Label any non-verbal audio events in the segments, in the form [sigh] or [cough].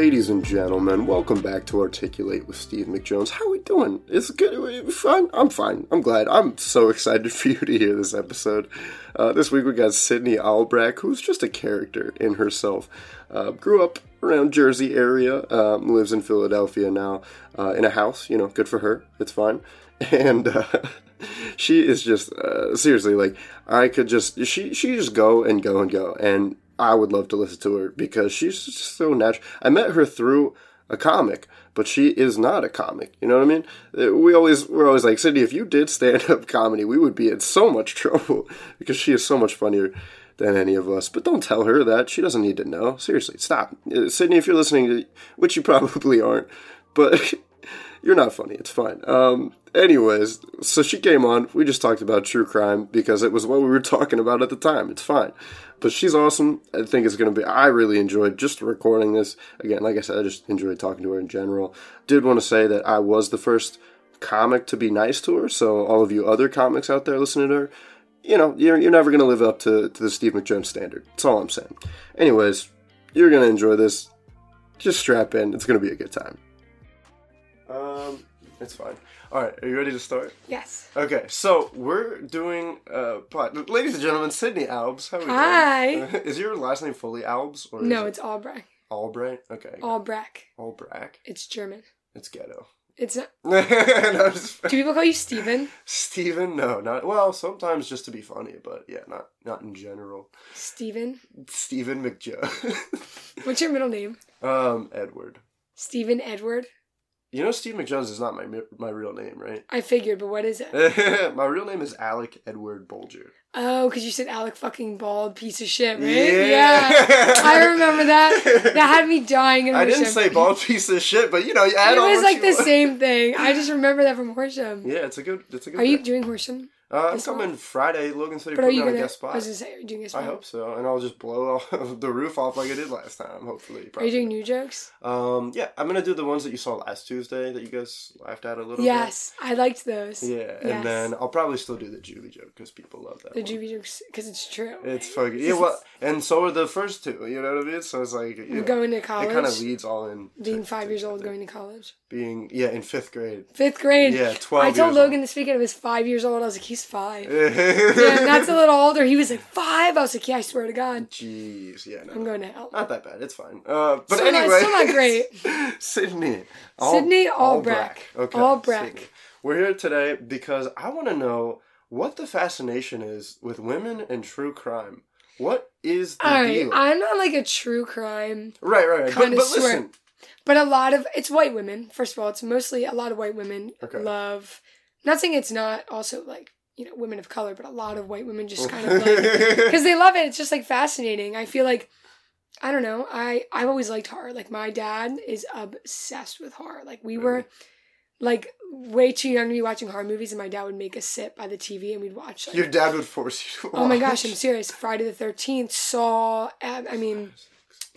Ladies and gentlemen, welcome back to Articulate with Steve McJones. How are we doing? It's good. Fine. I'm fine. I'm glad. I'm so excited [laughs] for you to hear this episode. Uh, this week we got Sydney Albrecht, who's just a character in herself. Uh, grew up around Jersey area, um, lives in Philadelphia now, uh, in a house. You know, good for her. It's fine. [laughs] And uh, [laughs] she is just uh, seriously like I could just she she just go and go and go and I would love to listen to her because she's just so natural. I met her through a comic, but she is not a comic. You know what I mean? Uh, we always we're always like, Sydney, if you did stand up [laughs] comedy, we would be in so much trouble [laughs] because she is so much funnier than any of us. But don't tell her that. She doesn't need to know. Seriously, stop. Uh, Sydney, if you're listening, to, which you [laughs] probably aren't, but you're not funny. It's fine. Um, anyways, so she came on. We just talked about true crime because it was what we were [laughs] talking about at the time. It's fine. But she's awesome. I think it's going to be, I really enjoyed just recording this. Again, like I said, I just enjoyed talking to her in general. Did want to say that I was the first comic to be nice to her. So, all of you other comics out there listening to her, you know, you're, you're never going to live up to, to the Steve McJones standard. That's all I'm saying. Anyways, you're going to enjoy this. Just strap in. It's going to be a good time. Um, it's fine. All right, are you ready to start? Yes. Okay, so we're doing uh, pod. Ladies and gentlemen, Sydney Albs. How are you doing? Hi. doing? [laughs] is your last name fully Albs or No, it's Albrecht. Albrecht. Okay, Albrecht. Albrecht. It's German. It's ghetto. It's not. [laughs] no, just, Do people call you Steven? Steven? No, not well. Sometimes just to be funny, but yeah, not not in general. Steven? Steven McJoe. [laughs] What's your middle name? um, Edward. Steven Edward? You know, Steve McJones is not my my real name, right? I figured, but what is it? [laughs] my real name is Alec Edward Bolger. Oh, because you said Alec fucking bald piece of shit, right? Yeah. I remember that. [laughs] That had me dying in I didn't say bald piece of shit, but you know, you add It was like the want. same thing. I [laughs] just remember that from Horsham. Yeah, it's a good. It's a good. Are you doing Horsham? Uh, I'm coming Friday. Logan City But are put me you on a guest I spot. was gonna say, are you doing a I spot? hope so, and I'll just blow off [laughs] the roof off like I did last time. Hopefully, Are you doing new jokes? Um, yeah, I'm gonna do the ones that you saw last Tuesday that you guys laughed at a little bit. Yes, I liked those. Yeah, Yes. and then I'll probably still do the Juvie joke because people love that. The one. Juvie jokes, because it's true. It's fucking yeah. Well, and so are the first two. You know what I mean? So it's like yeah, Going to college. it kind of leads all in. to- being five to years old going to college. Being yeah in fifth grade. Fifth grade. Yeah, 12 I told Logan old. this weekend I was five years old. I was like, he's five. [laughs] yeah, a little older. He was like five. I was like, yeah, I swear to God, Jeez, yeah, no. I'm going to hell. Not that bad. It's fine. Uh, but Still not- anyway, still not great. [laughs] Sydney. Sydney Albrecht. Albrecht. Sydney. We're here today because I want to know what the fascination is with women and true crime. What is the All right, deal? I'm not like a true crime, right, right, right. But, but listen, but a lot of it's white women. First of all, it's mostly a lot of white women Okay. love. Not saying it's not also like you know women of color, but a lot of white women just kind of [laughs] like because they love it. It's just like fascinating. I feel like I don't know. I I've always liked horror. Like my dad is obsessed with horror. Like we were like way too young to be watching horror movies, and my dad would make us sit by the TV and we'd watch. Like, Your dad would force you to oh my gosh, I'm serious. Friday the Thirteenth, Saw. I mean.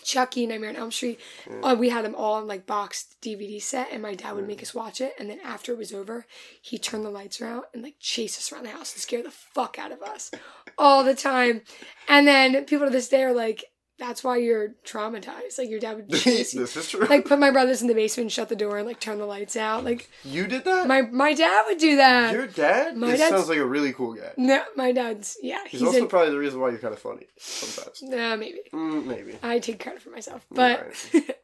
Chucky, Nightmare on Elm Street. Uh, we had them all on like boxed DVD set, and my dad would make us watch it. And then after it was over, he turned the lights around and like chase us around the house and scare the fuck out of us all the time. And then people to this day are like, "That's why you're traumatized." Like your dad would [laughs] chase you. this is true. Like put my brothers in the basement, shut the door, and like turn the lights out. Like you did that? my my dad would do that. Your dad? My dad's- sounds like a really cool guy. no, my dad's yeah. He's, He's, also probably the reason why you're kind of funny sometimes. Nah, maybe. Mm, maybe. I take credit for myself. But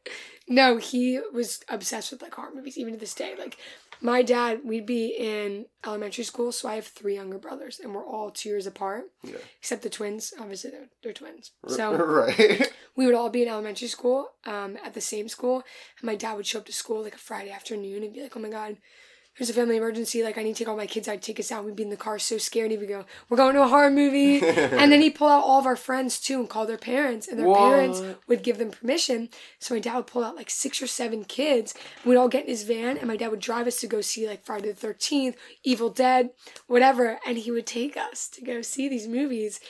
[laughs] no, he was obsessed with like horror movies, even to this day. Like my dad, we'd be in elementary school, so I have three younger brothers, and we're all two years apart, Yeah. except the twins. Obviously, they're, they're twins. So [laughs] right. [laughs] we would all be in elementary school, um, at the same school, and my dad would show up to school like a Friday afternoon and be like, "Oh my god." There's a family emergency. Like I need to take all my kids out. Take us out. We'd be in the car so scared. He would go, "We're going to a horror movie," [laughs] and then he'd pull out all of our friends too and call their parents, and their parents would give them permission. So my dad would pull out like six or seven kids. We'd all get in his van, and my dad would drive us to go see like Friday the Thirteenth, Evil Dead, whatever, and he would take us to go see these movies,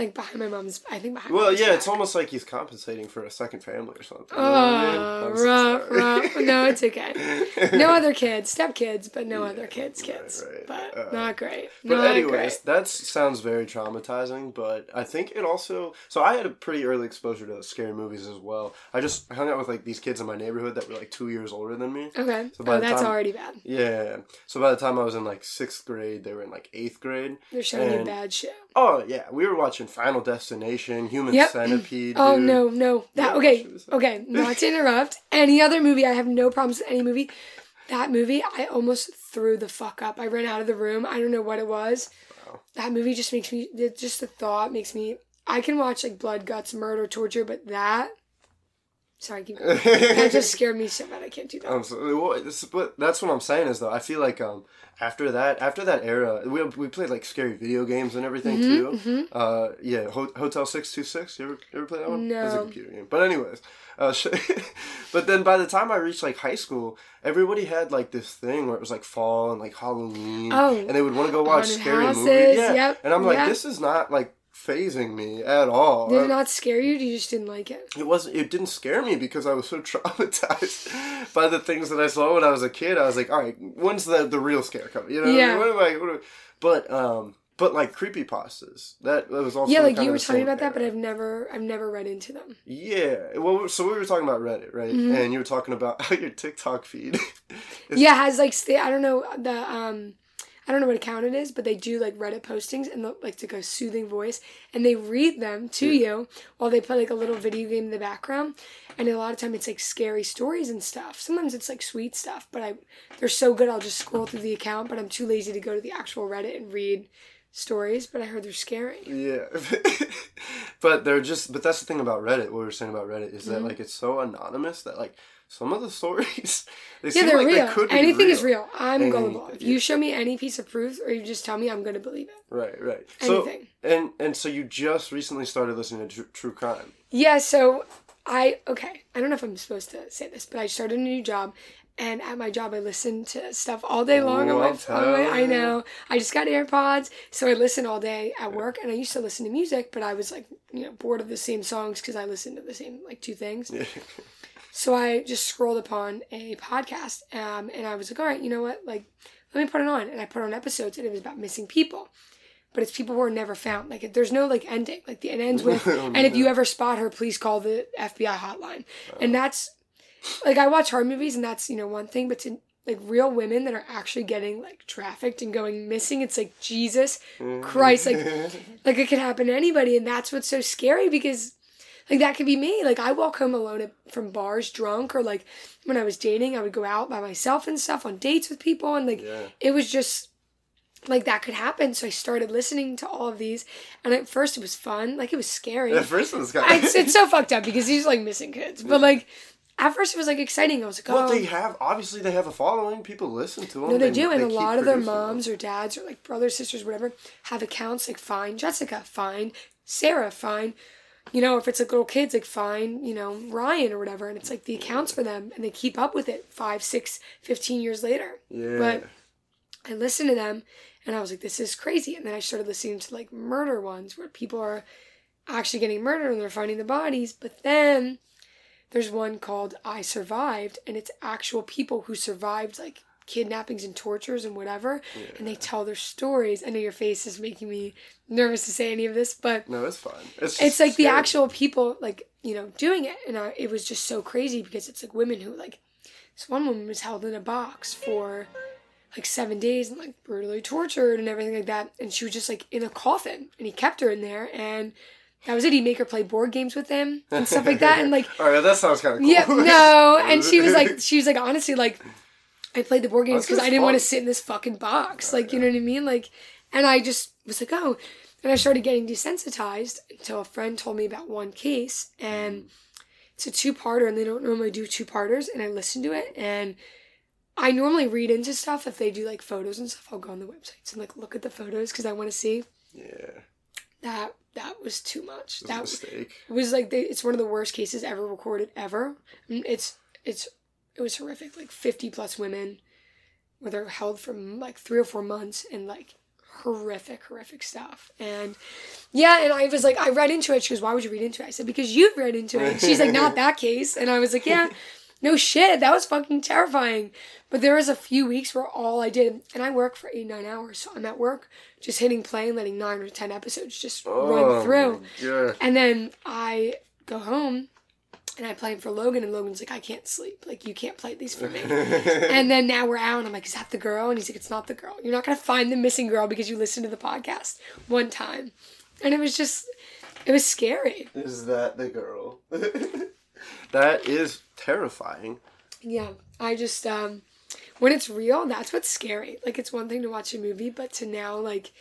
like behind my mom's. I think behind. my Well, yeah, it's almost like he's compensating for a second family or something. you know what I mean? Oh, I'm so rough, no, it's okay. No [laughs] other kids, step kids, but no other kids, kids. right. But Uh, not great. But not anyways, great. that sounds very traumatizing. But I think it also. So I had a pretty early exposure to scary movies as well. I just hung out with like these kids in my neighborhood that were like two years older than me. Okay. So by oh, that's time- already bad. Yeah. So by the time I was in like sixth grade, they were in like eighth grade. They're showing you bad shit. Oh yeah, we were watching Final Destination, Human Yep. Centipede. Oh dude. no, no. That Yeah, okay, okay. Not to interrupt. Any other movie? I have no problems with any movie. That movie, I almost threw the fuck up. I ran out of the room. I don't know what it was. Wow. That movie just makes me. it- Just the thought makes me. I can watch like blood, guts, murder, torture, but that. Sorry, keep going. that just [laughs] scared me so bad. I can't do that. Um, so, well, but that's what I'm saying is though I feel like um after that after that era we we played like scary video games and everything Mm-hmm, too. Uh yeah, Ho- Hotel Six Two Six. You ever you ever play that one? No. It's a computer game. But anyways, uh, [laughs] but then by the time I reached like high school, everybody had like this thing where it was like fall and like Halloween, Oh, and they would want to go watch scary houses, movies. Yeah, yep, and I'm like, yep. this is not like phasing me at all. Did it not scare you? You just didn't like it. it wasn't it didn't scare me because I was so [laughs] traumatized by the things that I saw when I was a kid. I was like, all right, when's the the real scare coming? You know, Yeah. what am I? What am I? But um, but like creepy pastas. That, that was also Yeah, like you were talking about that, but. I've never, I've never read into them. yeah. Well, so we were talking about Reddit, right? Mm-hmm. And you were talking about [laughs] how your TikTok feed. [laughs] yeah, has like sta- I don't know the um I don't know what account it is, but they do like Reddit postings and like to go soothing voice and they read them to you while they play like a little video game in the background. And a lot of time it's like scary stories and stuff. Sometimes it's like sweet stuff, but I they're so good I'll just scroll through the account, but I'm too lazy to go to the actual Reddit and read stories, but I heard they're scary. Yeah, [laughs] but they're just. But that's the thing about Reddit. What we are saying about Reddit is Mm-hmm. that like it's so anonymous that like some of the stories [laughs] they Yeah, seem they're like real. they could be Anything real. is real. I'm And- gullible. If you show me any piece of proof or you just tell me, I'm going to believe it. Right, right. So Anything. and and so you just recently started listening to tr- true crime. Yeah, so I okay. I don't know if I'm supposed to say this, but I started a new job, and at my job I listen to stuff all day long. Ooh, on my, I'm on my- I know. I just got AirPods, so I listen all day at work, and I used to listen to music, but I was like, you know, bored of the same songs because I listened to the same like two things. [laughs] So I just scrolled upon a podcast, um, and I was like, all right, you know what? Like, let me put it on, and I put on episodes, and it was about missing people. But it's people who are never found. Like, there's no like ending. Like, the it ends with, [laughs] and if you ever spot her, please call the FBI hotline. And that's like I watch horror movies, and that's you know one thing, but to like real women that are actually getting like trafficked and going missing, it's like Jesus Christ, like [laughs] like it could happen to anybody, and that's what's so scary because like that could be me. Like I walk home alone at, from bars drunk, or like when I was dating, I would go out by myself and stuff on dates with people, and like Yeah. it was just like that could happen. So I started listening to all of these, and at first it was fun, like it was scary. At first, it was kind of. it's, it's so fucked up because he's like missing kids, but like at first it was like exciting. I was like, oh. well, they oh. have obviously they have a following. People listen to them. No, they do, and a lot of their producing them. moms or dads or like brothers, sisters, whatever, have accounts like fine Jessica, fine Sarah, fine. You know, if it's like little kids, like fine, you know, Ryan or whatever, and it's like the accounts for them, and they keep up with it five, six, fifteen years later. Yeah. But I listened to them, and I was like, this is crazy. And then I started listening to like murder ones where people are actually getting murdered and they're finding the bodies. But then there's one called I Survived, and it's actual people who survived like kidnappings and tortures and whatever, and they tell their stories. I know your face is making me nervous to say any of this, but no, it's fine. It's, it's like the actual people like you know doing it and I, it was just so crazy because it's like women who like this one woman was held in a box for like seven days and like brutally tortured and everything like that and she was just like in a coffin and he kept her in there and that was it he'd make her play board games with him and stuff like that and like [laughs] All right, that sounds kind of cool. yeah no [laughs] and she was like she was like honestly like I played the board games because I didn't want to sit in this fucking box. Like, you know what I mean? Like, and I just was like, oh. And I started getting desensitized until a friend told me about one case. And it's a two parter, and they don't normally do two parters. And I listened to it, and I normally read into stuff if they do like photos and stuff. I'll go on the websites and like look at the photos because I want to see. yeah, That that was too much. a That was mistake. was like they, it's one of the worst cases ever recorded ever. Mm, It's it's it was horrific. Like fifty plus women, where they're held for like three or four months and like horrific, horrific stuff. And yeah, and I was like, I read into it. She goes, "Why would you read into it?" I said, "Because you've read into it." She's like, "Not that case," and I was like, "Yeah." [laughs] No shit, that was fucking terrifying. But there was a few weeks where all I did, and I work for eight, nine hours, so I'm at work just hitting play and letting nine or ten episodes just run oh through. Yeah. And then I go home and I play 'em for Logan, and Logan's like, I can't sleep. Like, you can't play these for me. [laughs] and then now we're out, and I'm like, is that the girl? And he's like, it's not the girl. You're not going to find the missing girl because you listened to the podcast one time. And it was just, it was scary. Is that the girl? [laughs] that is terrifying. Yeah. I just, um, when it's real, that's what's scary. Like, it's one thing to watch a movie, but to now, like,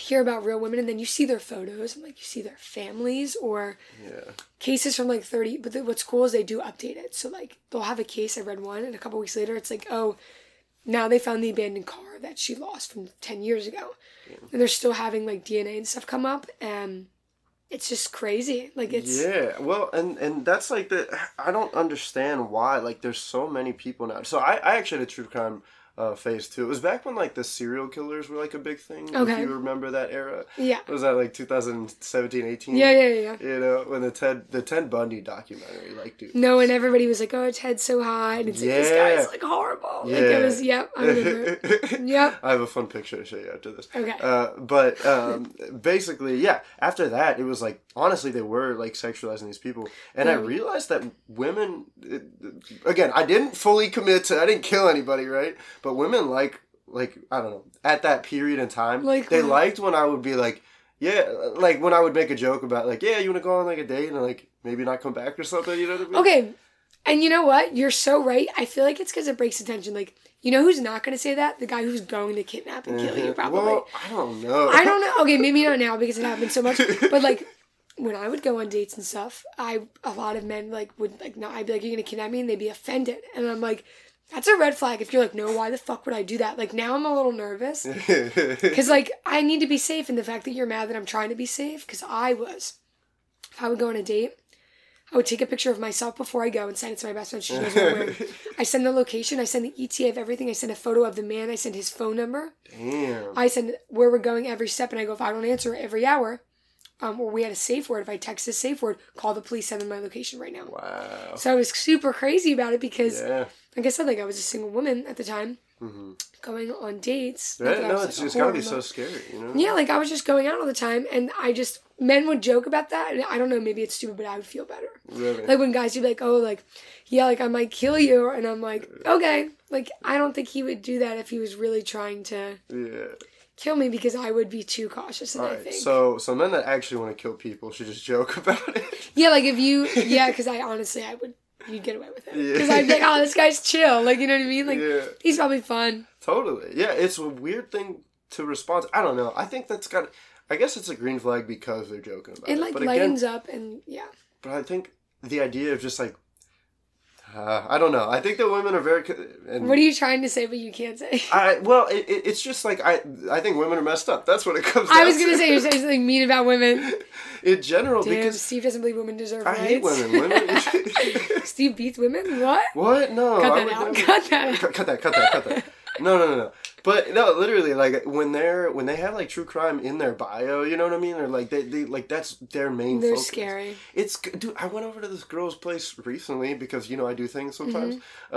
hear about real women and then you see their photos and like you see their families or Yeah. cases from like 30 but the, what's cool is they do update it. So like they'll have a case i read one and a couple weeks later it's like oh now they found the abandoned car that she lost from 10 years ago. And they're still having like dna and stuff come up and it's just crazy. Like it's Yeah, well, and and that's like the I don't understand why like there's so many people now. So I I actually had a true crime uh, phase two. It was back when like the serial killers were like a big thing. Okay. If you remember that era. yeah Was that like 2017, 18? yeah yeah yeah, yeah. You know when the Ted the Ted Bundy documentary like dude. no and everybody was like oh Ted's so hot and it's like this guy's like horrible like it was yep i remember [laughs] yep I have a fun picture to show you after this. Okay. Uh, but um, [laughs] basically, yeah. After that, it was like honestly, they were like sexualizing these people, and I realized that women. It, again, I didn't fully commit to. I didn't kill anybody, right? But women like like I don't know at that period in time, Like they liked when I would be like. Yeah, like when I would make a joke about like, yeah, you want to go on like a date and like maybe not come back or something, you know what I mean? Okay. And you know what? You're so right. I feel like it's because it breaks attention. Like, you know who's not going to say that? The guy who's going to kidnap and kill you, uh-huh. probably. Well, I don't know. I don't know. Okay, maybe not now because it happened so much. [laughs] But like, when I would go on dates and stuff, I a lot of men like would like not. I'd be like, "You're gonna kidnap me," and they'd be offended, and I'm like, "That's a red flag." If you're like, "No, why the fuck would I do that?" Like now I'm a little nervous [laughs] because like I need to be safe, and the fact that you're mad that I'm trying to be safe because I was. If I would go on a date, I would take a picture of myself before I go and send it to my best friend. She knows what I'm wearing. [laughs] I send the location. I send the ETA of everything. I send a photo of the man. I send his phone number. Damn. I send where we're going every step, and I go if I don't answer every hour, um, or we had a safe word. If I text a safe word, call the police. Send them my location right now. Wow. So I was super crazy about it because, Yeah. like I said, like I was a single woman at the time, hmm going on dates. Yeah, no, was, it's, like, it's gotta be so scary, you know? Yeah, like I was just going out all the time, and I just men would joke about that, and I don't know, maybe it's stupid, but I would feel better. Really? Like when guys would be like, "Oh, like, yeah, like I might kill you," and I'm like, "Okay." Like I don't think he would do that if he was really trying to yeah. Kill me because I would be too cautious, and I think. so so men that actually want to kill people should just joke [laughs] about it. Yeah, like if you, yeah, because I honestly, I would, you'd get away with it. Yeah. Because I'd be like, oh, this guy's chill. Like, you know what I mean? Like, yeah, he's probably fun. totally. Yeah, it's a weird thing to respond. To. I don't know. I think that's got. I guess it's a green flag because they're joking about it. It, like, lightens again, up and, yeah. but I think the idea of just like. Uh, I don't know. I think that women are very. And What are you trying to say, but you can't say? I well, it, it, it's just like I. I think women are messed up. That's what it comes. down I was going to to. say, you're saying something mean about women. [laughs] in general Damn, because Steve doesn't believe women deserve I rights. hate women. Women. [laughs] [laughs] Steve beats women? What? what? No. Cut that out. never- Cut that cut, cut that, cut that, cut that. No, no, no, no. But no, literally, like when they're when they have like true crime in their bio, you know what I mean? Or like they, they like that's their main. They're focus. scary. It's dude. I went over to this girl's place recently because you know I do things sometimes. Mm-hmm.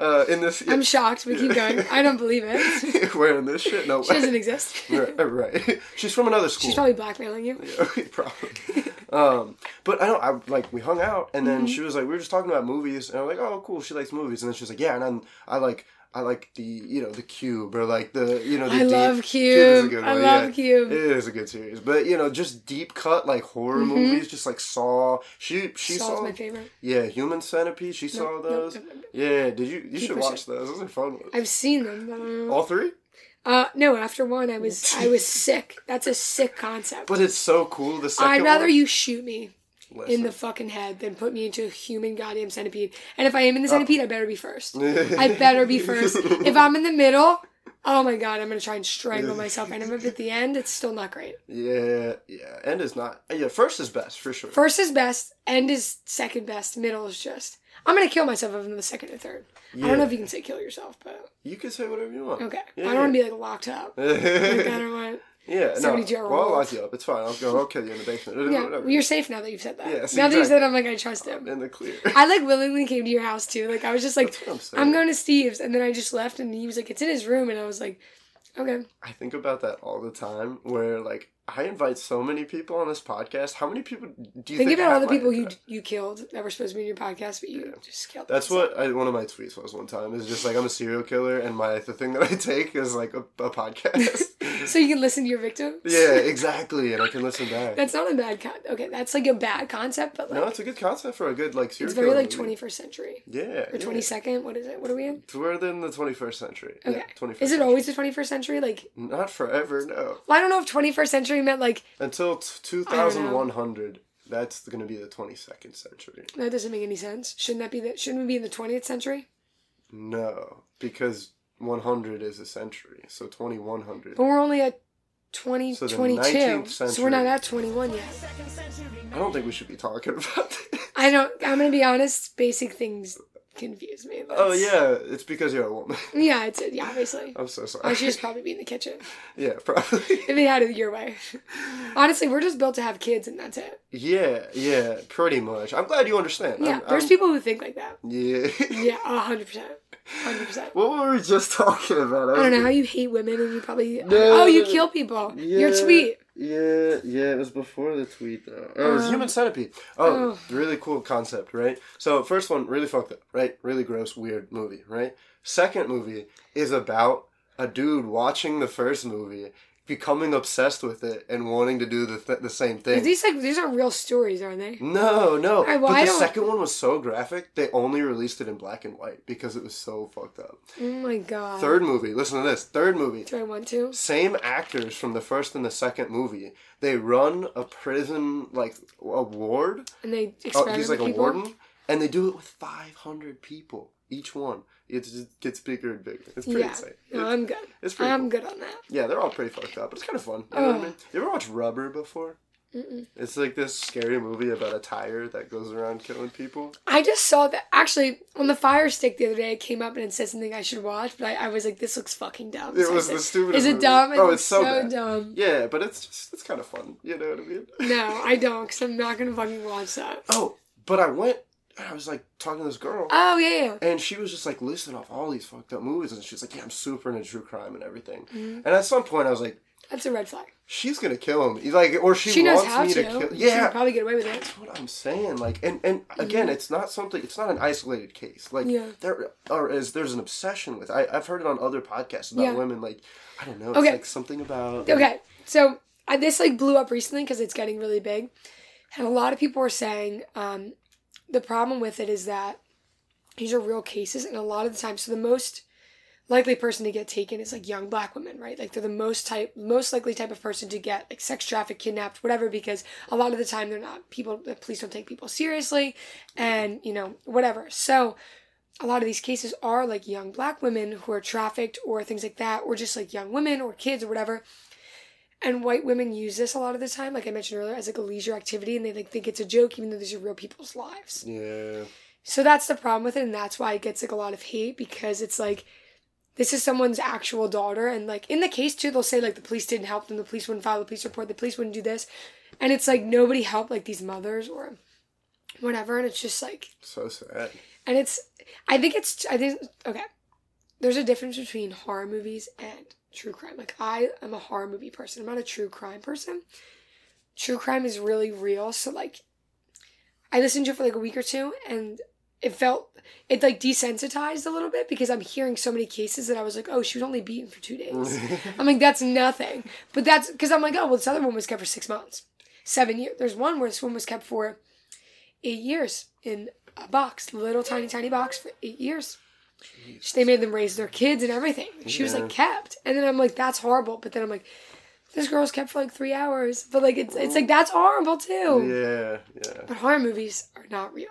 Uh, [laughs] uh, in this, I'm shocked, We keep going. I don't believe it. [laughs] wearing this shit. No [laughs] She doesn't exist. right, right. She's from another school. She's probably blackmailing you. Yeah, probably. um, but I don't. I like we hung out, and Mm-hmm. then she was like, we were just talking about movies, and I'm like, oh, cool. She likes movies, and then she's like, yeah, and I'm, I like. I like the you know the Cube or like the you know the I deep- love is a Cube. good I one, love yeah. Cube. It is a good series, but you know just deep cut like horror Mhm. movies, just like Saw. She she Saw's saw my favorite. yeah Human Centipede. She saw Nope, those. nope, nope, nope. Yeah, did you you should Keep watch those? Those are fun ones. I've seen them. But I don't know. All three. Uh, no, after one, I was I [laughs] was sick. That's a sick concept. But it's so cool. The 2nd I'd rather one. you shoot me Listen. in the fucking head than put me into a human goddamn centipede. And if I am in the centipede, uh. I better be first. [laughs] I better be first. If I'm in the middle, oh my god, I'm gonna try and strangle [laughs] myself. And if at the end, it's still not great. Yeah, yeah. End is not. Yeah, first is best for sure. First is best, end is second best, middle is just. I'm gonna kill myself if I'm the second or third. I don't know if you can say kill yourself, but You can say whatever you want. okay. Yeah, I don't want to be like locked up. [laughs] Like, I don't want. Yeah, no. 72 hour Well, I'll old. lock you up. It's fine. I'll go. I'll kill you in the basement. [laughs] Yeah, Whatever. you're safe now that you've said that. Yes, now that you said, exactly. I'm like, I trust him. in the clear. I like willingly came to your house too. Like I was just like, I'm. I'm going to Steve's, and then I just left, and he was like, it's in his room, and I was like, okay. I think about that all the time. Where like I invite so many people on this podcast. How many people do you Think think? about all the people you you killed that were supposed to be in your podcast, but you just killed. That's what I, one of my tweets was one time. Is just like I'm a serial killer, and my the thing that I take is like a, a podcast. [laughs] So you can listen to your victims. yeah, [laughs] exactly, and I can listen back. That's not a bad con. Okay, that's like a bad concept, but like no, it's a good concept for a good like serial killer. it's very like movie. 21st century Yeah, or yeah. 22nd. What is it? What are we in? We're in the 21st century. Okay. Yeah, 21st Is it always the 21st century? Like, Not forever, no. well, I don't know if 21st century meant like Until t- I 2100, that's going to be the 22nd century. that doesn't make any sense. Shouldn't that be the? Shouldn't we be in the 20th century? No, because 100 is a century, so 2100. But we're only at 20, So 22. So we're not at 21 yet. I don't think we should be talking about [laughs] this. I don't. I'm gonna be honest. Basic things confuse me. Oh yeah, it's because you're a woman. [laughs] Yeah, it's yeah. Obviously, I'm so sorry. I should just probably be in the kitchen [laughs] yeah, probably. [laughs] if they had it your way. Honestly, we're just built to have kids, and that's it. yeah, yeah, pretty much. I'm glad you understand. Yeah, I'm, there's I'm- people who think like that. Yeah. Yeah, a hundred percent, hundred percent. what were we just talking about? I don't know how you hate women, and you probably No, oh you kill people. Your Yeah. tweet. Yeah, yeah, it was before the tweet though. Oh, it was Um, Human Centipede. Oh, oh. really cool concept, right? So first one, really fucked up, right? Really gross, weird movie, right? Second movie is about a dude watching the first movie, becoming obsessed with it, and wanting to do the th- the same thing. These like these are real stories, aren't they? no, no. Alright, well, but I the don't- second one was so graphic, they only released it in black and white because it was so fucked up. Oh my god. Third movie, listen to this. Third movie, Do I want to? same actors from the first and the second movie. They run a prison like a ward. And they Oh, experiment he's like a people. warden, and they do it with five hundred people each one. It just gets bigger and bigger. It's pretty Yeah, insane. no, It's- I'm good. it's pretty I'm cool. good on that. yeah, they're all pretty fucked up. But it's kind of fun. You know what I mean? You ever watch Rubber before? Mm-mm. It's like this scary movie about a tire that goes around killing people. I just saw that actually on the Fire Stick the other day. It came up and it said something I should watch, but I, I was like, "This looks fucking dumb." It So was said, the stupidest. Is it dumb? Oh, It it's so, bad. dumb. Yeah, but it's just it's kind of fun. You know what I mean? No, [laughs] I don't, because I'm not gonna fucking watch that. Oh, but I went. I was like talking to this girl. Oh yeah. And she was just like listing off all these fucked up movies, and she's like, "Yeah, I'm super into true crime and everything." Mhm. And at some point, I was like, That's a red flag. "She's gonna kill him." He's like, or she, She, wants me to. to, kill. She Yeah, would probably get away with it. that's what I'm saying. Like, and and again, it's not something. It's not an isolated case. Like, Yeah. there or is there's an obsession with. I I've heard it on other podcasts about Yeah. women. Like, I don't know. It's Okay. like something about. Okay, so uh, this like blew up recently because it's getting really big, and a lot of people were saying um, the problem with it is that these are real cases, and a lot of the time, so the most likely person to get taken is like young black women, right? Like they're the most type, most likely type of person to get like sex trafficked, kidnapped, whatever, because a lot of the time they're not people. The police don't take people seriously, and you know whatever. So a lot of these cases are like young black women who are trafficked or things like that, or just like young women or kids or whatever. And white women use this a lot of the time, like I mentioned earlier, as like a leisure activity, and they like think it's a joke, even though these are real people's lives. Yeah. So that's the problem with it, and that's why it gets like a lot of hate because it's like this is someone's actual daughter, and like in the case too, they'll say like the police didn't help them, the police wouldn't file a police report, the police wouldn't do this, and it's like nobody helped like these mothers or whatever, and it's just like So sad. and it's i think it's i think okay there's a difference between horror movies and true crime. Like i am a horror movie person. I'm not a true crime person. True crime is really real. So like i listened to it for like a week or two and it felt it like desensitized a little bit because i'm hearing so many cases that i was like oh she was only beaten for two days. [laughs] I'm like that's nothing. But that's because i'm like oh well this other one was kept for six months seven years there's one where this one was kept for eight years in a box, little tiny tiny box for eight years. They made them raise their kids and everything. She was like kept, and then I'm like, that's horrible. But then I'm like, this girl's kept for like three hours. But like, it's it's like that's horrible too. yeah, yeah. But horror movies are not real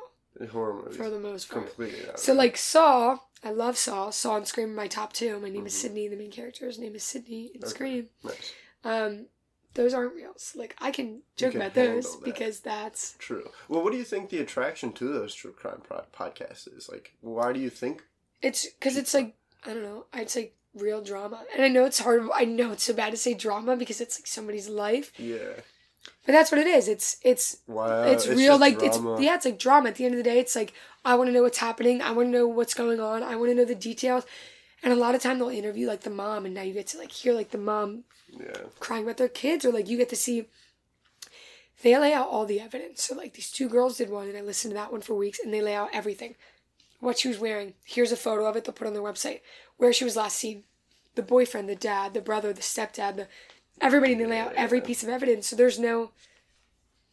Horror movies. for the most part. Completely. So like Saw, I love Saw. Saw and Scream are my top two. My name is Mhm. Sydney. The main character's name is Sydney in Okay. Scream. nice. Um, those aren't real. So, like I can joke can about those that. because that's True. Well, what do you think the attraction to those true crime pro- podcasts is? Like, why do you think? It's because it's like I don't know. It's like real drama. And I know it's hard. I know it's so bad to say drama because it's like somebody's life, Yeah. but that's what it is. It's it's Wow. it's, real. just Like drama. it's yeah, it's like drama. At the end of the day, it's like I want to know what's happening. I want to know what's going on. I want to know the details. And a lot of time they'll interview like the mom, and now you get to like hear like the mom Yeah. crying about their kids, or like you get to see. They lay out all the evidence. So like these two girls did one, and I listened to that one for weeks, and they lay out everything, what she was wearing. Here's a photo of it. They'll put on their website where she was last seen, the boyfriend, the dad, the brother, the stepdad, the everybody. They lay out every piece of evidence. So there's no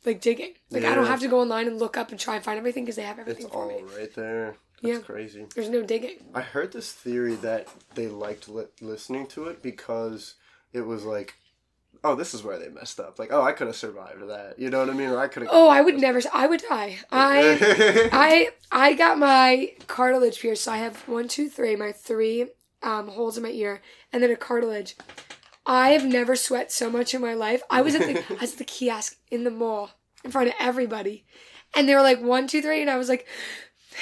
like digging. Like I don't have to go online and look up and try and find everything because they have everything It's for all me. right there. That's Yeah. crazy. There's no digging. I heard this theory that they liked li- listening to it because it was like, oh, this is where they messed up. Like, oh, I could have survived that. You know what I mean? Or I could have. Oh, I would never. I would die. I. I I got my cartilage pierced. So I have one, two, three, my three um, holes in my ear, and then a cartilage. I have never sweat so much in my life. I was at the [laughs] I was at the kiosk in the mall in front of everybody, and they were like one, two, three, and I was like,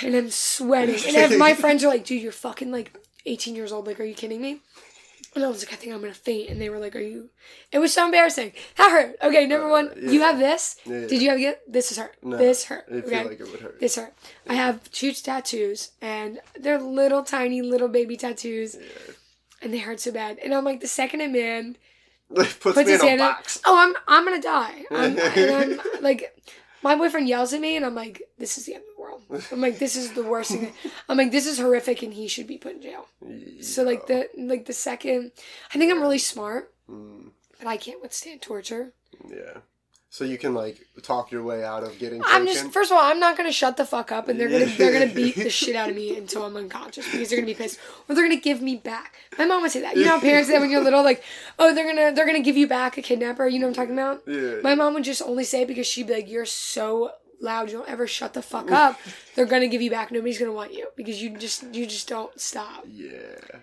and I'm sweating, and my friends are like, dude, you're fucking like 18 years old. Like, are you kidding me? And I was like, I think I'm gonna faint. And they were like, Are you? It was so embarrassing. That hurt. Okay, number one, uh, you yeah. have this. Yeah. Did you have it? This is hurt. No, this hurt. I feel Okay. like it would hurt. This hurt. I have two tattoos, and they're little tiny little baby tattoos, and they hurt so bad. And I'm like, the second a man [laughs] Puts, puts me his in a hand up, oh, I'm I'm gonna die. I'm, [laughs] and I'm like, my boyfriend yells at me, and I'm like, this is the end world. [laughs] I'm like, this is the worst thing. I'm like, this is horrific, and he should be put in jail. So like the like the second, I think I'm really smart, Mm, but I can't withstand torture. yeah. So you can like talk your way out of getting I'm just first of all, I'm not gonna shut the fuck up, and they're gonna they're gonna beat the shit out of me [laughs] until I'm unconscious because they're gonna be pissed, or they're gonna give me back. My mom would say that. You know how parents say when you're little, like, oh, they're gonna they're gonna give you back a kidnapper. You know what I'm talking about? Yeah. My mom would just only say it because she'd be like, you're so loud, you don't ever shut the fuck up. they're gonna give you back. Nobody's gonna want you because you just you just don't stop. yeah.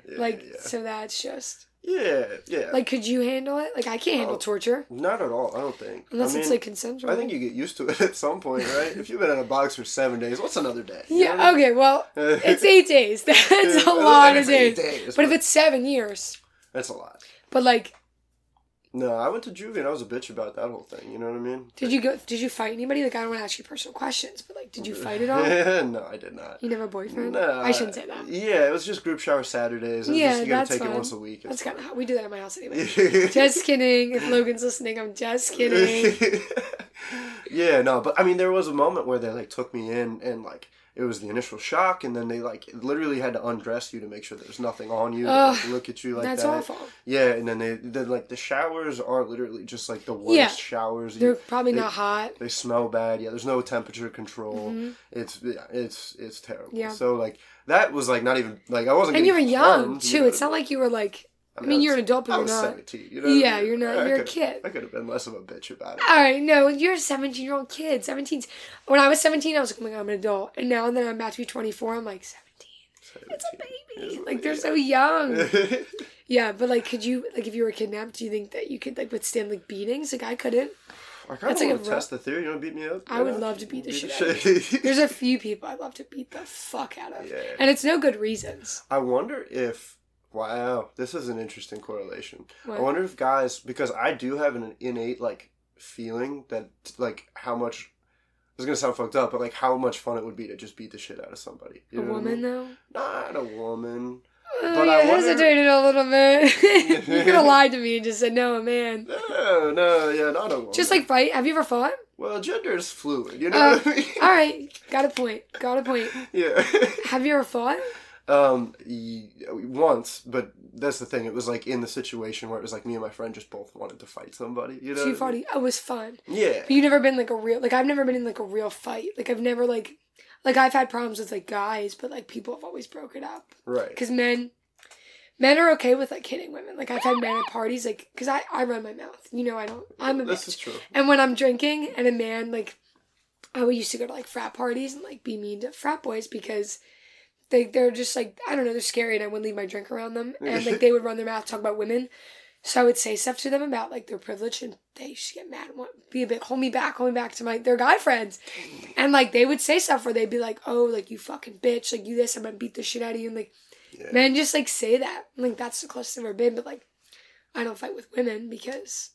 yeah Like yeah. so that's just yeah. Yeah. like, could you handle it? Like I can't handle Oh. torture Not at all. I don't think. unless I it's like consensual. I think you get used to it [laughs] at some point, right? if you've been in a box for seven days, what's another day? You Yeah. I mean? Okay. Well, [laughs] it's eight days. [laughs] That's a lot of days. days, But if it's seven years, that's a lot. but like, No, I went to juvie and I was a bitch about that whole thing. You know what I mean? did you go? Did you fight anybody? Like, I don't want to ask you personal questions, but like, did you fight at all? [laughs] no, I did not. You never a boyfriend? No, I shouldn't say that. Yeah, it was just group shower Saturdays. Was Yeah, just, you gotta that's take fine. it once a week. That's kind of how we do that at my house anyway. [laughs] just kidding. If Logan's listening, I'm just kidding. [laughs] yeah, no, but I mean, there was a moment where they like took me in and like it was the initial shock, and then they like literally had to undress you to make sure there's nothing on you. Ugh, like, look at you like That's that. awful. Yeah, and then they then like the showers are literally just like the worst Yeah. showers. They're probably they- not hot. They smell bad. Yeah, there's no temperature control. It's yeah, it's it's terrible. Mm-hmm. Yeah. So like that was like not even like I wasn't. And you were young too. you? It's not like you were like. I mean, you're an adult, but I you're was not. 17. You know what I Yeah, mean? you're not- you're a kid. I could have been less of a bitch about it. All right, no, you're a 17 year old kid. 17. When I was 17, I was like, oh my god, I'm an adult. And now that I'm about to be 24, I'm like 17. It's a baby. Like they're so young. [laughs] Yeah, but like, could you like if you were kidnapped? Do you think that you could like withstand like beatings? Like I couldn't. I kind of like want to test the theory. You want to beat me up? I would know? love to beat the Beat shit out of shit- There's a [laughs] few people I'd love to beat the fuck out of, Yeah. and it's no good reasons. I wonder if. Wow, this is an interesting correlation. I wonder if guys, because I do have an innate like feeling that like how much. This is gonna sound fucked up, but like how much fun it would be to just beat the shit out of somebody. You A know what I woman mean? though. Not a woman. Oh, But you I wonder- hesitated a little bit. [laughs] you could have [laughs] lied to me and just said no, a man. No, no, yeah, not a woman. Just like fight. Have you ever fought? well, gender is fluid. You know Uh, what I mean? all right, got a point. Got a point. [laughs] yeah. Have you ever fought? Um, once, but that's the thing. It was like in the situation where it was like me and my friend just both wanted to fight somebody. You know? So you what I mean? It was fun. Yeah. But you never been like a real like I've never been in like a real fight. Like I've never like like I've had problems with like guys, but like people have always broken up Right. because men men are okay with like hitting women. Like I've had men at parties like because I I run my mouth. You know I don't. I'm a This bitch. is true. And when I'm drinking and a man like I would used to go to like frat parties and like be mean to frat boys because they they're just like I don't know they're scary and I wouldn't leave my drink around them [laughs] and like they would run their mouth talk about women. So I would say stuff to them about like their privilege and they just get mad and want be a bit hold me back, hold me back to my their guy friends. And like they would say stuff where they'd be like, Oh, like you fucking bitch, like you this, I'm gonna beat the shit out of you and like Yeah. Men just like say that. Like that's the closest I've ever been, but like I don't fight with women because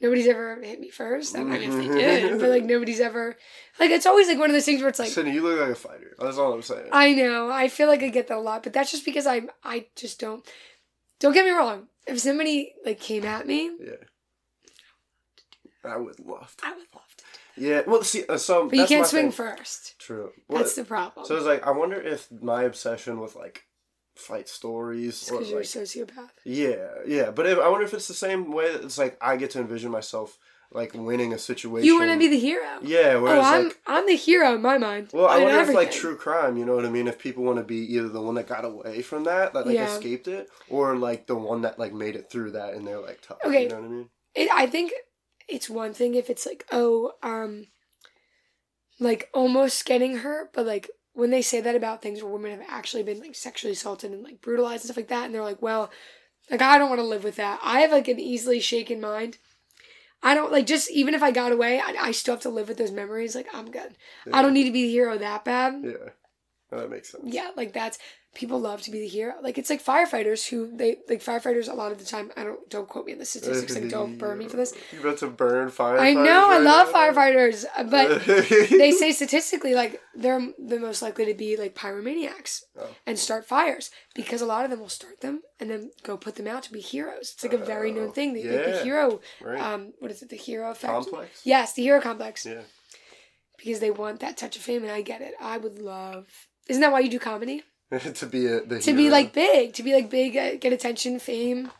nobody's ever hit me first. I mean, if they did, but like nobody's ever like it's always like one of those things where it's like Cindy, you look like a fighter. That's all I'm saying. I know. I feel like I get that a lot, but that's just because I'm. I just don't. Don't get me wrong. If somebody like came at me, yeah. I would love to. I would love to. Yeah. Well, see, uh, so But you can't swing thing. first. True. That's the problem. So it's like I wonder if my obsession with like fight stories or because you're like a sociopath. yeah yeah, but if, I wonder if it's the same way that it's like I get to envision myself like winning a situation. You want to be the hero. yeah. Oh, I'm like I'm the hero in my mind. well, I wonder if like true crime. You know what I mean? If people want to be either the one that got away from that that like Yeah. escaped it, or like the one that like made it through that and they're like tough. Okay. You know what I mean? It, I think it's one thing if it's like oh um, like almost getting hurt, but like when they say that about things where women have actually been like sexually assaulted and like brutalized and stuff like that, and they're like, well, like I don't want to live with that. I have like an easily shaken mind. I don't like just even if I got away, I, I still have to live with those memories. Like I'm good. I don't need to be the hero that bad. Yeah. That makes sense. Yeah, like that's people love to be the hero. Like it's like firefighters who they like firefighters a lot of the time. I don't don't quote me on the statistics. Like don't burn me for this. [laughs] You about to burn firefighters? I know I love now? firefighters, but [laughs] they say statistically like they're the most likely to be like pyromaniacs Oh. and start fires because a lot of them will start them and then go put them out to be heroes. It's like a very known thing. The, like the Oh, hero, right. um, what is it? The hero effect. complex. Yes, the hero complex Yeah. because they want that touch of fame, and I get it. I would love. Isn't that why you do comedy? [laughs] to be a, the to be like big, to be like big, uh, get attention, fame.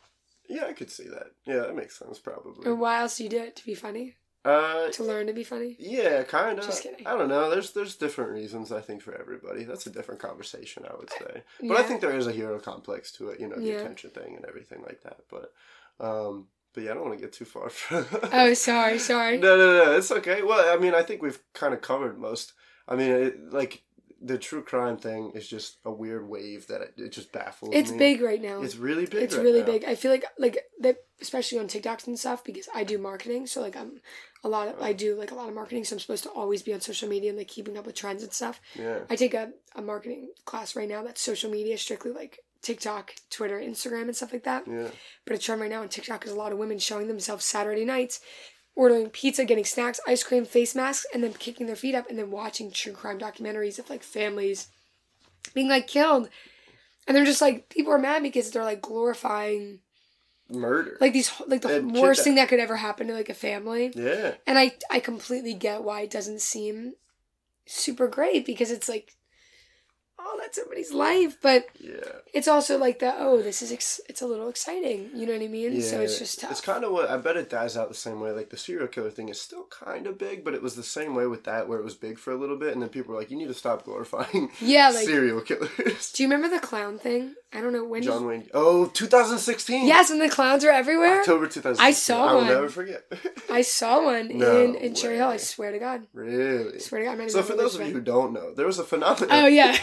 Yeah, I could see that. Yeah, that makes sense probably. Or why else do you do it? To be funny, Uh, to learn to be funny. yeah, kind of. Just kidding. I don't know. There's there's different reasons I think for everybody. That's a different conversation, I would say. But I think there is a hero complex to it. You know, the Yeah. attention thing and everything like that. But, um, but yeah, I don't want to get too far. [laughs] From Oh, sorry, sorry. No, no, no. It's okay. Well, I mean, I think we've kind of covered most. I mean, it, like the true crime thing is just a weird wave that it, it just baffles It's me. big right now. It's really big. It's right really now. big. I feel like like that, especially on TikToks and stuff, because I do marketing. So like I'm a lot of I do like a lot of marketing. So I'm supposed to always be on social media and like keeping up with trends and stuff. Yeah. I take a, a marketing class right now that's social media, strictly like TikTok, Twitter, Instagram, and stuff like that. Yeah. But a trend right now on TikTok is a lot of women showing themselves Saturday nights, ordering pizza, getting snacks, ice cream, face masks, and then kicking their feet up and then watching true crime documentaries of like families being like killed. And they're just like people are mad because they're like glorifying Murder. like these like the And worst kidnap- thing that could ever happen to like a family. yeah. And I I completely get why it doesn't seem super great because it's like oh that's somebody's life, but Yeah. it's also like that. oh this is ex- it's a little exciting you know what i mean Yeah. so it's just tough It's kind of what I bet it dies out the same way. Like the serial killer thing is still kind of big, but it was the same way with that, where it was big for a little bit, and then people were like, "You need to stop glorifying [laughs] yeah like serial killers." do you remember the clown thing i don't know when John Wayne. Oh, 2016. yes when the clowns are everywhere October 2016. I saw I will one. never forget. [laughs] i saw one [laughs] No in in cherry hill i swear to god really. I swear to god So for those of you who don't know, there was a phenomenon. oh yeah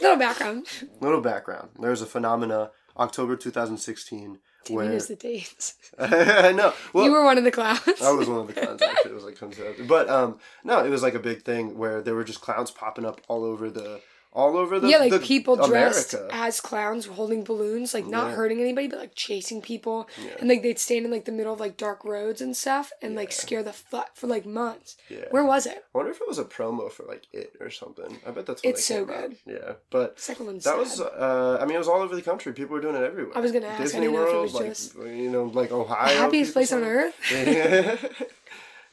little background Little background. There was a phenomena October 2016 Timmy where the dates [laughs] I know. Well, you were one of the clowns I was one of the clowns actually. It was like comes out. But um no, it was like a big thing where there were just clowns popping up all over the all over the yeah like the people dressed America. as clowns holding balloons like not Yeah. hurting anybody but like chasing people Yeah. and like they'd stand in like the middle of like dark roads and stuff and like scare the fuck for like months Yeah. where was it I wonder if it was a promo for like it or something. I bet that's what It's so came out. good. Yeah. But second one's that sad. was uh I mean it was all over the country. People were doing it everywhere. I was gonna ask, Disney didn't know if it World, was like just- you know, like Ohio. the happiest place on earth [laughs] [laughs]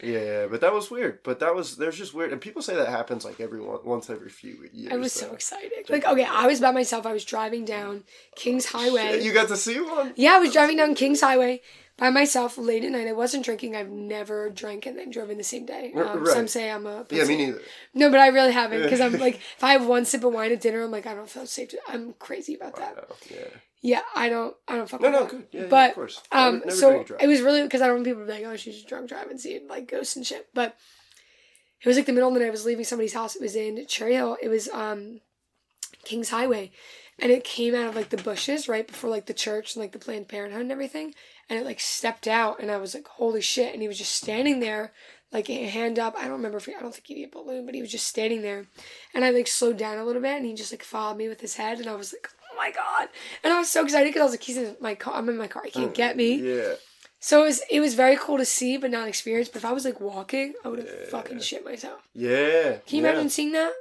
yeah, but that was weird. But that was there's just weird, and people say that happens like every one, once every few years. I was so excited. Like, okay, I was by myself. I was driving down Kings Highway. You got to see one. yeah, I was driving down Kings Highway by myself late at night. I wasn't drinking. I've never drank and then drove in the same day. Um, right. Some say I'm a Yeah, me neither. No, but I really haven't because I'm [laughs] like, if I have one sip of wine at dinner, I'm like, I don't feel safe. To, I'm crazy about that. Yeah. Yeah, I don't. I don't fuck No, with no, that. good. Yeah, yeah, but of course. um, Never- never so drink and drive. it was really because I don't want people to be like, oh, she's drunk driving, seeing like ghosts and shit. But it was like the middle of the night. I was leaving somebody's house. It was in Cherry Hill. It was um, Kings Highway, and it came out of like the bushes right before like the church and like the Planned Parenthood and everything. And it like stepped out, and I was like, holy shit! And he was just standing there, like a hand up. I don't remember if he, I don't think he had a balloon, but he was just standing there, and I like slowed down a little bit, and he just like followed me with his head, and I was like, oh my god, and I was so excited because I was like, he's in my car, I'm in my car, he can't get me. Yeah. So it was it was very cool to see, but not experience. But if I was like walking, I would have Yeah. fucking shit myself. Yeah. Can you yeah. imagine seeing that?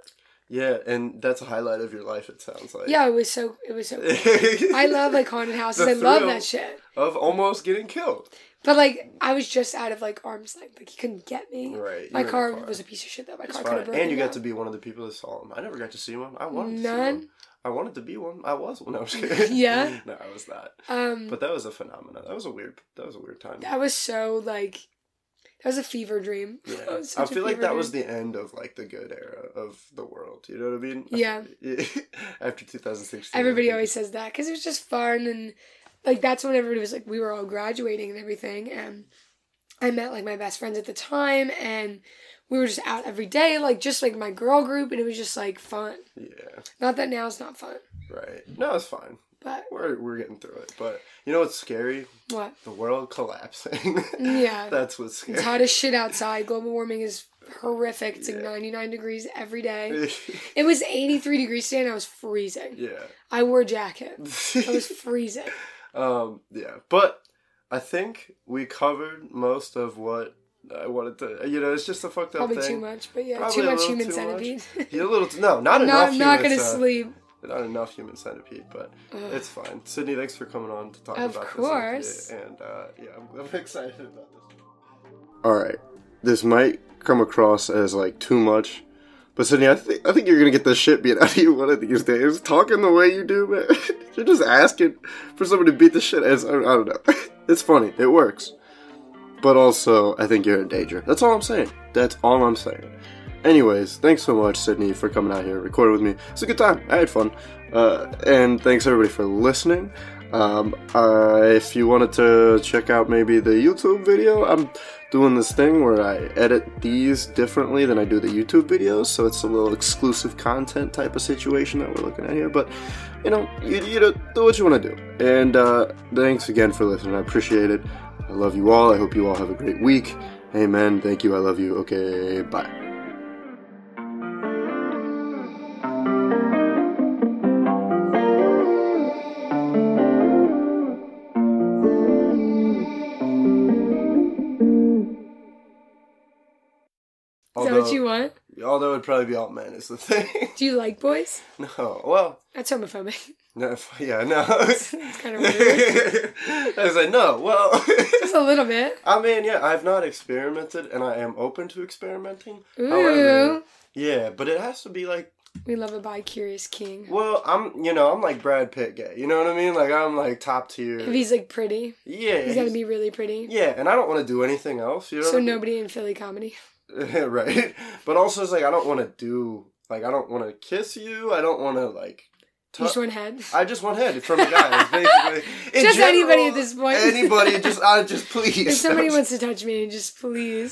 Yeah, and that's a highlight of your life. It sounds like. Yeah, it was so it was so. Cool. [laughs] I love like haunted houses. The I love that shit. of almost getting killed. But like I was just out of like arm's length. Like he couldn't get me. Right. My car, car. was a piece of shit though. My It's car could have And you got to be one of the people that saw him. I never got to see one. I wanted to see None? one. I wanted to be one. I was one. [laughs] No, I was [laughs] kidding. Yeah? [laughs] no, I was not. Um, But that was a phenomenon. That was a weird. That was a weird time. that was so like that was a fever dream. Yeah. I feel like that was the end of like the good era of the world. You know what I mean? Yeah. After 2016. Everybody always says that because it was just fun and like that's when everybody was like we were all graduating and everything and I met like my best friends at the time and we were just out every day like just like my girl group and it was just like fun. Yeah. Not that now it's not fun, Right. No, it's fine. but We're we're getting through it. But you know what's scary? what? The world collapsing. Yeah. [laughs] That's what's scary. It's hot as shit outside. Global warming is horrific. It's like 99 degrees every day. [laughs] It was 83 degrees today and I was freezing. yeah. I wore a jacket. I was [laughs] freezing. um. Yeah. But I think we covered most of what I wanted to. You know, it's just a fucked up Probably thing. too much, but yeah, Probably too a much little human too much. centipede. [laughs] Yeah, a little. T- no, not I'm [laughs] enough. not, I'm not human gonna cen- sleep. Not enough human centipede, but it's fine. Sydney, thanks for coming on to talk Of about course. this. with me, And uh, yeah, I'm, I'm excited about this. All right, this might come across as like too much, but Sydney, I think I think you're gonna get the shit beat [laughs] out of you one of these days. Talking the way you do, man, you're just asking for somebody to beat the shit. As I don't know, it's funny. It works, but also I think you're in danger. That's all I'm saying. That's all I'm saying. Anyways, thanks so much, Sydney, for coming out here recording with me. It's a good time. I had fun. Uh, and thanks everybody for listening. Um, uh, if you wanted to check out maybe the YouTube video, I'm doing this thing where I edit these differently than I do the YouTube videos, so it's a little exclusive content type of situation that we're looking at here. But you know, you, you know, do what you want to do. And uh, thanks again for listening. I appreciate it. I love you all. I hope you all have a great week. Amen. Thank you. I love you. Okay. Bye. Is that what you want? although it'd probably be all men is the thing. Do you like boys? [laughs] no, well, That's homophobic. No, [laughs] yeah, no. [laughs] It's kind of weird. [laughs] I was like, no, well, Just a little bit. I mean, yeah, I've not experimented, and I am open to experimenting. Ooh. However, yeah, but it has to be like, We love a bi-curious king. well, I'm, you know, I'm like Brad Pitt gay. You know what I mean? Like I'm like top tier. If he's like pretty, yeah, he's gotta be really pretty. Yeah, and I don't want to do anything else. You know. So what I mean? nobody in Philly comedy. right, but also it's like I don't want to do like I don't want to kiss you. I don't want to like. You just want head. I just want head from a guy. It's basically [laughs] Just anybody at this point. Anybody, just I just please. [laughs] If somebody wants to touch me, just please.